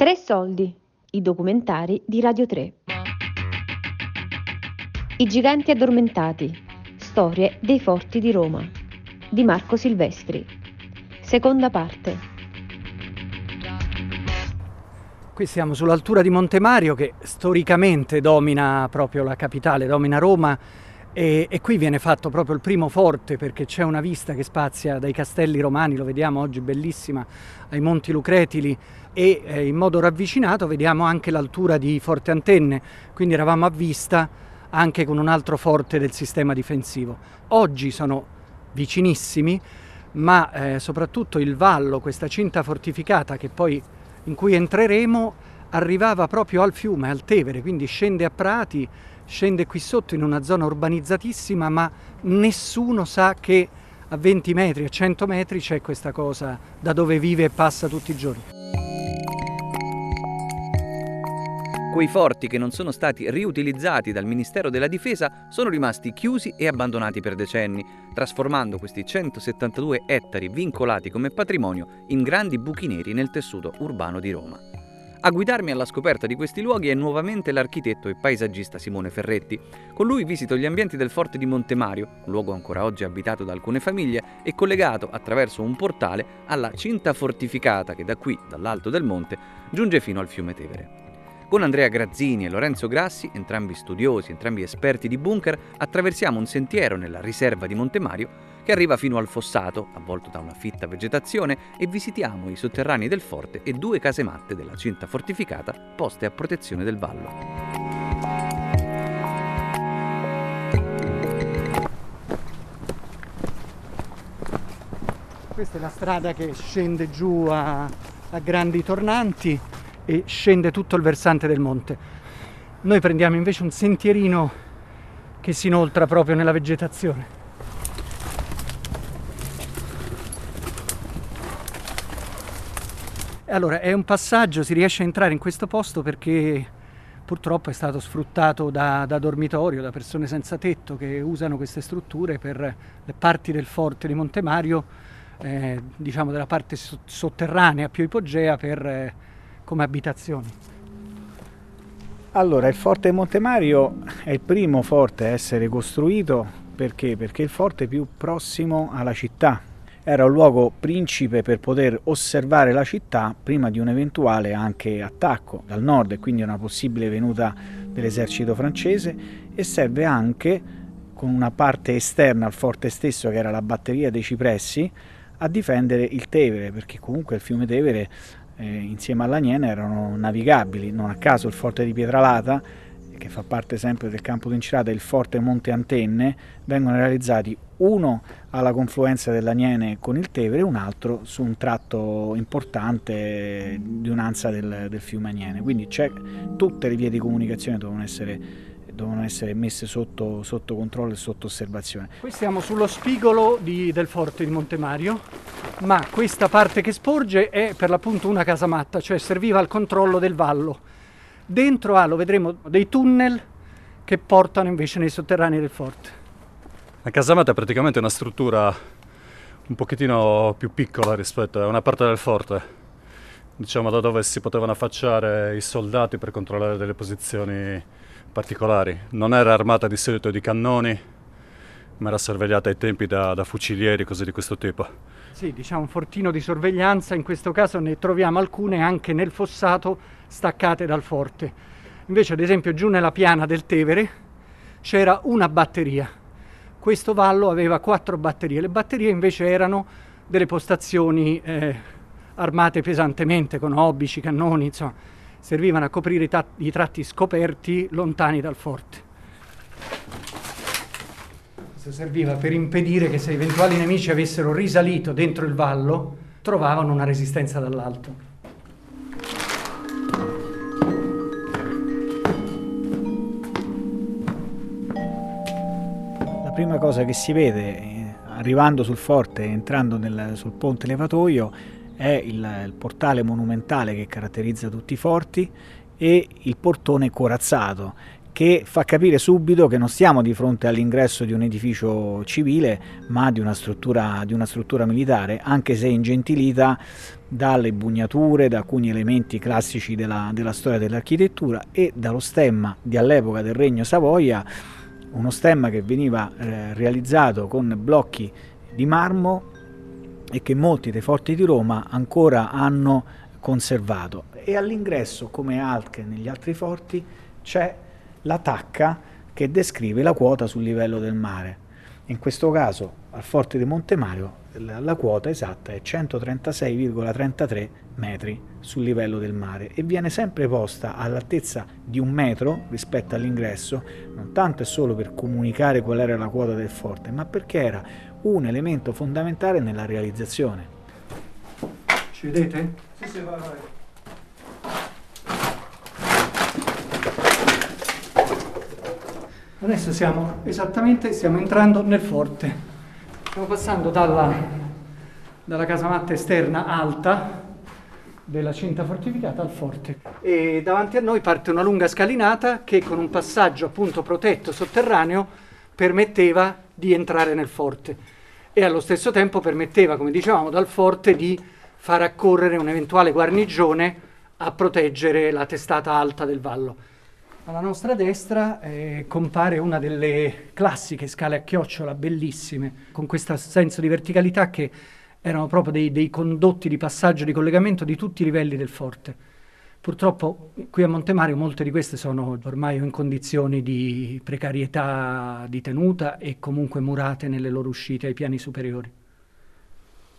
Tre soldi, i documentari di Radio 3. I giganti addormentati, storie dei forti di Roma, di Marco Silvestri. Seconda parte. Qui siamo sull'altura di Monte Mario che storicamente domina proprio la capitale, domina Roma e, e, qui viene fatto proprio il primo forte perché c'è una vista che spazia dai castelli romani, lo vediamo oggi bellissima, ai Monti Lucretili e eh, in modo ravvicinato vediamo anche l'altura di Forte Antenne, quindi eravamo a vista anche con un altro forte del sistema difensivo. Oggi sono vicinissimi, ma eh, soprattutto il vallo, questa cinta fortificata poi in cui entreremo, arrivava proprio al fiume, al Tevere, quindi scende a Prati, scende qui sotto in una zona urbanizzatissima, ma nessuno sa che a 20 metri, a 100 metri c'è questa cosa da dove vive e passa tutti i giorni. Quei forti che non sono stati riutilizzati dal Ministero della Difesa sono rimasti chiusi e abbandonati per decenni, trasformando questi 172 ettari vincolati come patrimonio in grandi buchi neri nel tessuto urbano di Roma. A guidarmi alla scoperta di questi luoghi è nuovamente l'architetto e paesaggista Simone Ferretti. Con lui visito gli ambienti del forte di Montemario, un luogo ancora oggi abitato da alcune famiglie e collegato attraverso un portale alla cinta fortificata che da qui, dall'alto del monte, giunge fino al fiume Tevere. Con Andrea Grazzini e Lorenzo Grassi, entrambi studiosi, entrambi esperti di bunker, attraversiamo un sentiero nella riserva di Montemario che arriva fino al fossato, avvolto da una fitta vegetazione, e visitiamo i sotterranei del forte e due casematte della cinta fortificata poste a protezione del vallo. Questa è la strada che scende giù a, a grandi tornanti e scende tutto il versante del monte. Noi prendiamo invece un sentierino che si inoltra proprio nella vegetazione. Allora, è un passaggio, si riesce a entrare in questo posto perché purtroppo è stato sfruttato da, da, dormitorio, da persone senza tetto che usano queste strutture per le parti del forte di Montemario, eh, diciamo della parte sotterranea più ipogea per eh, come abitazioni? Allora, il forte Montemario è il primo forte a essere costruito perché? Perché è il forte più prossimo alla città. Era un luogo principe per poter osservare la città prima di un eventuale anche attacco dal nord e quindi una possibile venuta dell'esercito francese e serve anche con una parte esterna al forte stesso che era la batteria dei cipressi a difendere il Tevere perché comunque il fiume Tevere eh, insieme all'Aniene erano navigabili, non a caso il forte di Pietralata, che fa parte sempre del campo d'Incirata, e il forte Monte Antenne, vengono realizzati uno alla confluenza dell'Aniene con il Tevere e un altro su un tratto importante di un'ansa del, del fiume Aniene. Quindi tutte le vie di comunicazione devono essere devono essere messe sotto, sotto, controllo e sotto osservazione. Qui siamo sullo spigolo di, del forte di Montemario, ma questa parte che sporge è per l'appunto una casamatta, cioè serviva al controllo del vallo. Dentro ha, lo vedremo, dei tunnel che portano invece nei sotterranei del forte. La casamatta è praticamente una struttura un pochettino più piccola rispetto a una parte del forte, diciamo da dove si potevano affacciare i soldati per controllare delle posizioni particolari. Non era armata di solito di cannoni, ma era sorvegliata ai tempi da, da fucilieri, cose di questo tipo. Sì, diciamo un fortino di sorveglianza, in questo caso ne troviamo alcune anche nel fossato staccate dal forte. Invece, ad esempio, giù nella piana del Tevere c'era una batteria. Questo vallo aveva quattro batterie. Le batterie invece erano delle postazioni eh, armate pesantemente con obici, cannoni, insomma servivano a coprire i, ta- i tratti scoperti lontani dal forte. Questo serviva per impedire che se eventuali nemici avessero risalito dentro il vallo, trovavano una resistenza dall'alto. Prima cosa che si vede eh, arrivando sul forte, entrando nel, sul ponte levatoio, è il, il portale monumentale che caratterizza tutti i forti e il portone corazzato che fa capire subito che non stiamo di fronte all'ingresso di un edificio civile, ma di una struttura, di una struttura militare, anche se ingentilita dalle bugnature, da alcuni elementi classici della, della storia dell'architettura e dallo stemma di all'epoca del Regno Savoia, uno stemma che veniva eh, realizzato con blocchi di marmo e che molti dei forti di Roma ancora hanno conservato. E all'ingresso, come anche negli altri forti, c'è la tacca che descrive la quota sul livello del mare. In questo caso al forte di Monte Mario la quota esatta è 136,33 metri sul livello del mare e viene sempre posta all'altezza di un metro rispetto all'ingresso, non tanto e solo per comunicare qual era la quota del forte, ma perché era un elemento fondamentale nella realizzazione. Ci vedete? Sì, sì, vai, vai. Adesso siamo esattamente, stiamo entrando nel forte. Stiamo passando dalla, dalla casamatta esterna alta della cinta fortificata al forte. E davanti a noi parte una lunga scalinata che con un passaggio appunto protetto sotterraneo permetteva di entrare nel forte e allo stesso tempo permetteva, come dicevamo, dal forte di far accorrere un'eventuale guarnigione a proteggere la testata alta del vallo. Alla nostra destra eh, compare una delle classiche scale a chiocciola bellissime, con questo senso di verticalità che erano proprio dei, dei condotti di passaggio, di collegamento di tutti i livelli del forte. Purtroppo qui a Montemario molte di queste sono ormai in condizioni di precarietà di tenuta e comunque murate nelle loro uscite ai piani superiori.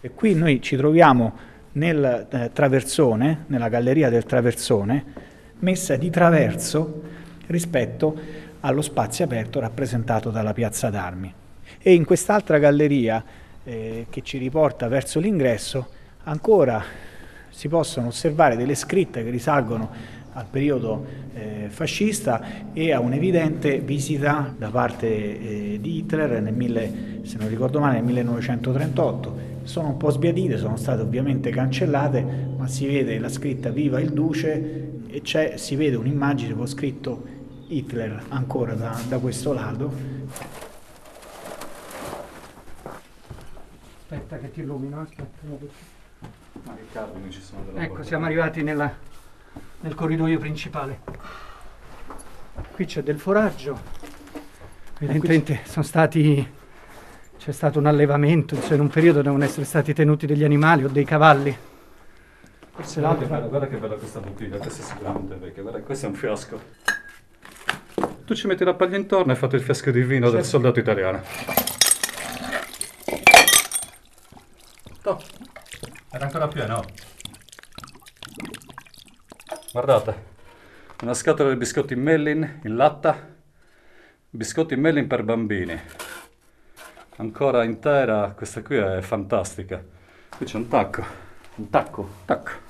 E qui noi ci troviamo nel eh, traversone, nella galleria del traversone, messa di traverso rispetto allo spazio aperto rappresentato dalla piazza d'armi. E in quest'altra galleria eh, che ci riporta verso l'ingresso ancora si possono osservare delle scritte che risalgono al periodo eh, fascista e a un'evidente visita da parte eh, di Hitler nel mille, male, nel 1938. Sono un po' sbiadite, sono state ovviamente cancellate, ma si vede la scritta Viva il Duce e si vede un'immagine con scritto Hitler ancora da, da questo lato. Aspetta che ti illumino, aspetta. Ma che cavolo, ci sono delle Ecco, siamo arrivati nella, nel corridoio principale. Qui c'è del foraggio. Evidentemente sono stati c'è stato un allevamento, cioè in un periodo devono essere stati tenuti degli animali o dei cavalli. Forse guarda, che bella, guarda che bella questa bottiglia, questa è sicuramente vecchia, guarda, questo è un fiasco. Tu ci metti la paglia intorno e hai fatto il fiasco di vino certo. del soldato italiano. Top. Era ancora pieno. Guardate, una scatola di biscotti Mellin in latta, biscotti Mellin per bambini. Ancora intera, questa qui è fantastica. Qui c'è un tacco, un tacco, tacco.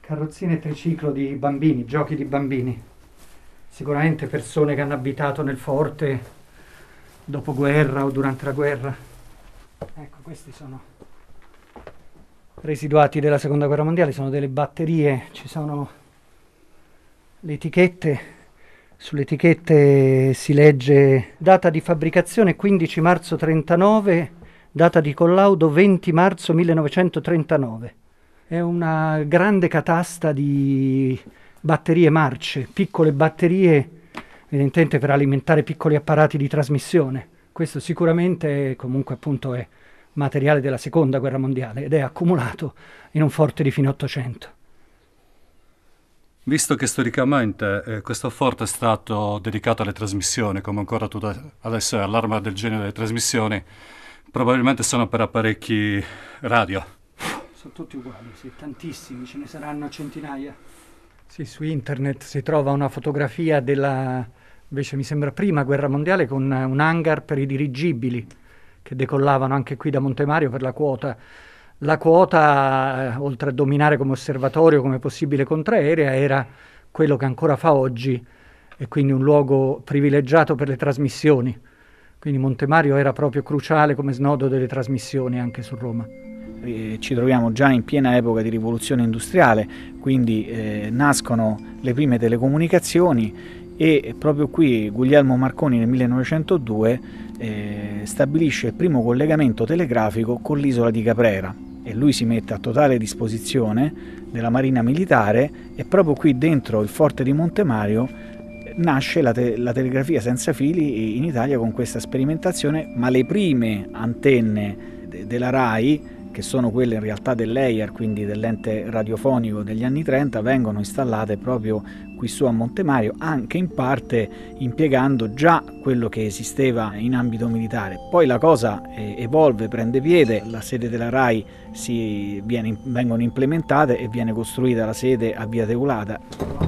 Carrozzine triciclo di bambini, giochi di bambini. Sicuramente persone che hanno abitato nel forte dopo guerra o durante la guerra. Ecco, questi sono residuati della seconda guerra mondiale, sono delle batterie, ci sono le etichette, sulle etichette si legge data di fabbricazione 15 marzo 39 data di collaudo 20 marzo 1939. È una grande catasta di batterie marce, piccole batterie evidentemente per alimentare piccoli apparati di trasmissione. Questo sicuramente comunque appunto è materiale della seconda guerra mondiale ed è accumulato in un forte di fine 800. Visto che storicamente eh, questo forte è stato dedicato alle trasmissioni, come ancora tu adesso è all'arma del genere delle trasmissioni, Probabilmente sono per apparecchi radio. Sono tutti uguali, sì, tantissimi, ce ne saranno centinaia. Sì, su internet si trova una fotografia della, invece mi sembra prima guerra mondiale, con un hangar per i dirigibili che decollavano anche qui da Montemario per la quota. La quota, eh, oltre a dominare come osservatorio, come possibile contraerea, era quello che ancora fa oggi e quindi un luogo privilegiato per le trasmissioni quindi Montemario era proprio cruciale come snodo delle trasmissioni anche su Roma. ci troviamo già in piena epoca di rivoluzione industriale, quindi eh, nascono le prime telecomunicazioni e proprio qui Guglielmo Marconi nel 1902 eh, stabilisce il primo collegamento telegrafico con l'isola di Caprera e lui si mette a totale disposizione della Marina Militare e proprio qui dentro il forte di Montemario nasce la, te- la, telegrafia senza fili in Italia con questa sperimentazione, ma le prime antenne de- della RAI che sono quelle in realtà dell'EIR, quindi dell'ente radiofonico degli anni 30, vengono installate proprio qui su a Montemario, anche in parte impiegando già quello che esisteva in ambito militare. Poi la cosa eh, evolve, prende piede, la sede della RAI si viene, vengono implementate e viene costruita la sede a Via Teulata.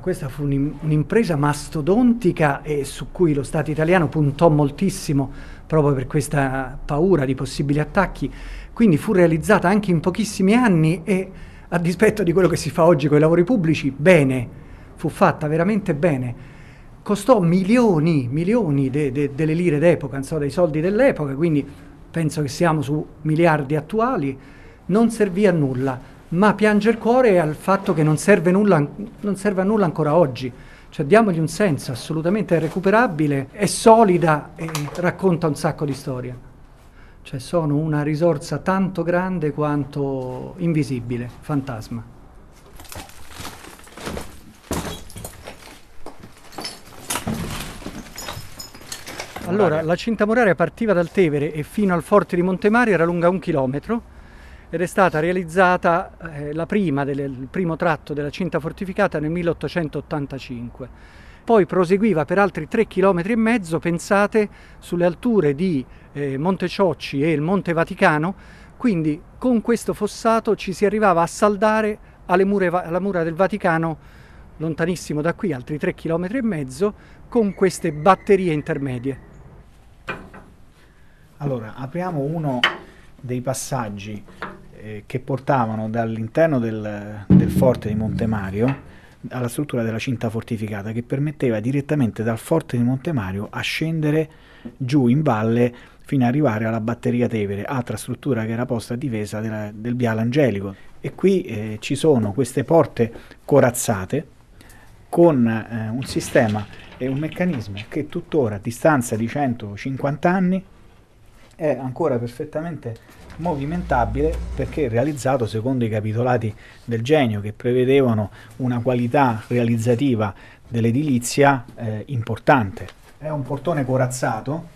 Questa fu un'impresa mastodontica e su cui lo Stato italiano puntò moltissimo proprio per questa paura di possibili attacchi, quindi fu realizzata anche in pochissimi anni e a dispetto di quello che si fa oggi con i lavori pubblici, bene, fu fatta veramente bene. Costò milioni, milioni de, de, delle lire d'epoca, so, dei soldi dell'epoca, quindi penso che siamo su miliardi attuali, non servì a nulla, ma piange il cuore al fatto che non serve, nulla, non serve a nulla ancora oggi. Cioè diamogli un senso, assolutamente recuperabile, è solida e racconta un sacco di storia. Cioè sono una risorsa tanto grande quanto invisibile, fantasma. Allora, la cinta muraria partiva dal Tevere e fino al forte di Montemario era lunga un chilometro ed è stata realizzata eh, la prima del, primo tratto della cinta fortificata nel 1885. Poi proseguiva per altri tre chilometri e mezzo, pensate, sulle alture di eh, Monte Ciocci e il Monte Vaticano, quindi con questo fossato ci si arrivava a saldare mura, alla mura del Vaticano lontanissimo da qui, altri tre chilometri e mezzo, con queste batterie intermedie. Allora, apriamo uno dei passaggi eh, che portavano dall'interno del, del forte di Montemario alla struttura della cinta fortificata che permetteva direttamente dal forte di Montemario a scendere giù in valle fino ad arrivare alla batteria Tevere, altra struttura che era posta a difesa della, del Viale Angelico. E qui eh, ci sono queste porte corazzate con eh, un sistema e un meccanismo che tuttora a distanza di 150 anni è ancora perfettamente movimentabile perché realizzato secondo i capitolati del genio che prevedevano una qualità realizzativa dell'edilizia eh, importante. È un portone corazzato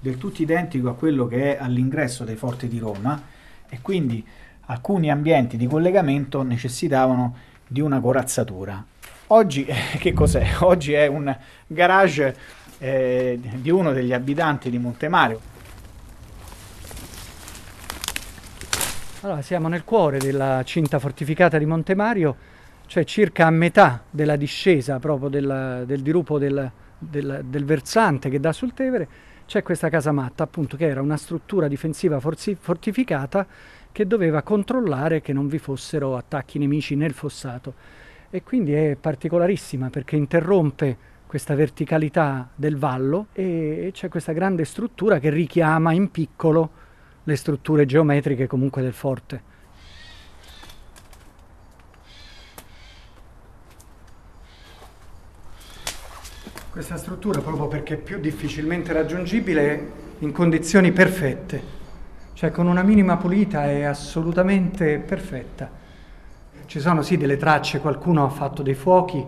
del tutto identico a quello che è all'ingresso dei forti di Roma e quindi alcuni ambienti di collegamento necessitavano di una corazzatura. Oggi che cos'è? Oggi è un garage eh, di uno degli abitanti di Montemario Allora, siamo nel cuore della cinta fortificata di Montemario, cioè circa a metà della discesa proprio del, del dirupo del, del, del, versante che dà sul Tevere, c'è questa casamatta appunto che era una struttura difensiva forzi, fortificata che doveva controllare che non vi fossero attacchi nemici nel fossato. E quindi è particolarissima perché interrompe questa verticalità del vallo e c'è questa grande struttura che richiama in piccolo le strutture geometriche comunque del forte. Questa struttura, proprio perché è più difficilmente raggiungibile, in condizioni perfette, cioè con una minima pulita è assolutamente perfetta. Ci sono sì delle tracce, qualcuno ha fatto dei fuochi,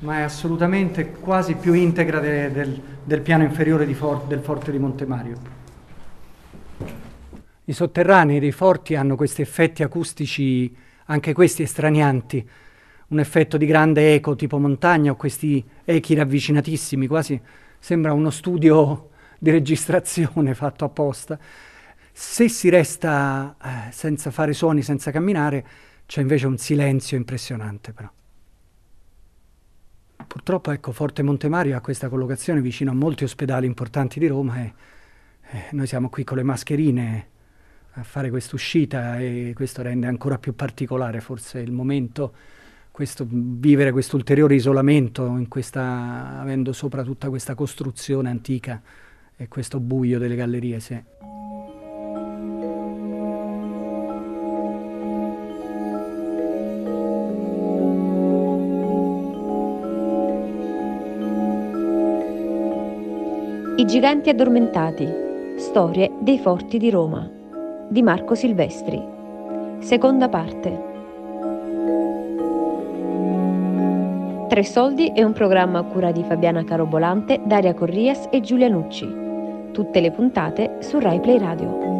ma è assolutamente quasi più integra de, del, del, piano inferiore for, del forte di Montemario. I sotterranei dei forti hanno questi effetti acustici, anche questi estranianti, un effetto di grande eco tipo montagna o questi echi ravvicinatissimi, quasi sembra uno studio di registrazione fatto apposta. Se si resta eh, senza fare suoni, senza camminare, c'è invece un silenzio impressionante però. Purtroppo ecco, Forte Montemario ha questa collocazione vicino a molti ospedali importanti di Roma e eh, noi siamo qui con le mascherine a fare quest'uscita e questo rende ancora più particolare forse il momento, questo, vivere questo ulteriore isolamento questa, avendo sopra tutta questa costruzione antica e questo buio delle gallerie, sì. I giganti addormentati. Storie dei forti di Roma. Di Marco Silvestri. Seconda parte. Tre soldi è un programma a cura di Fabiana Carobolante, Daria Corrias e Giulia Nucci. Tutte le puntate su Rai Play Radio.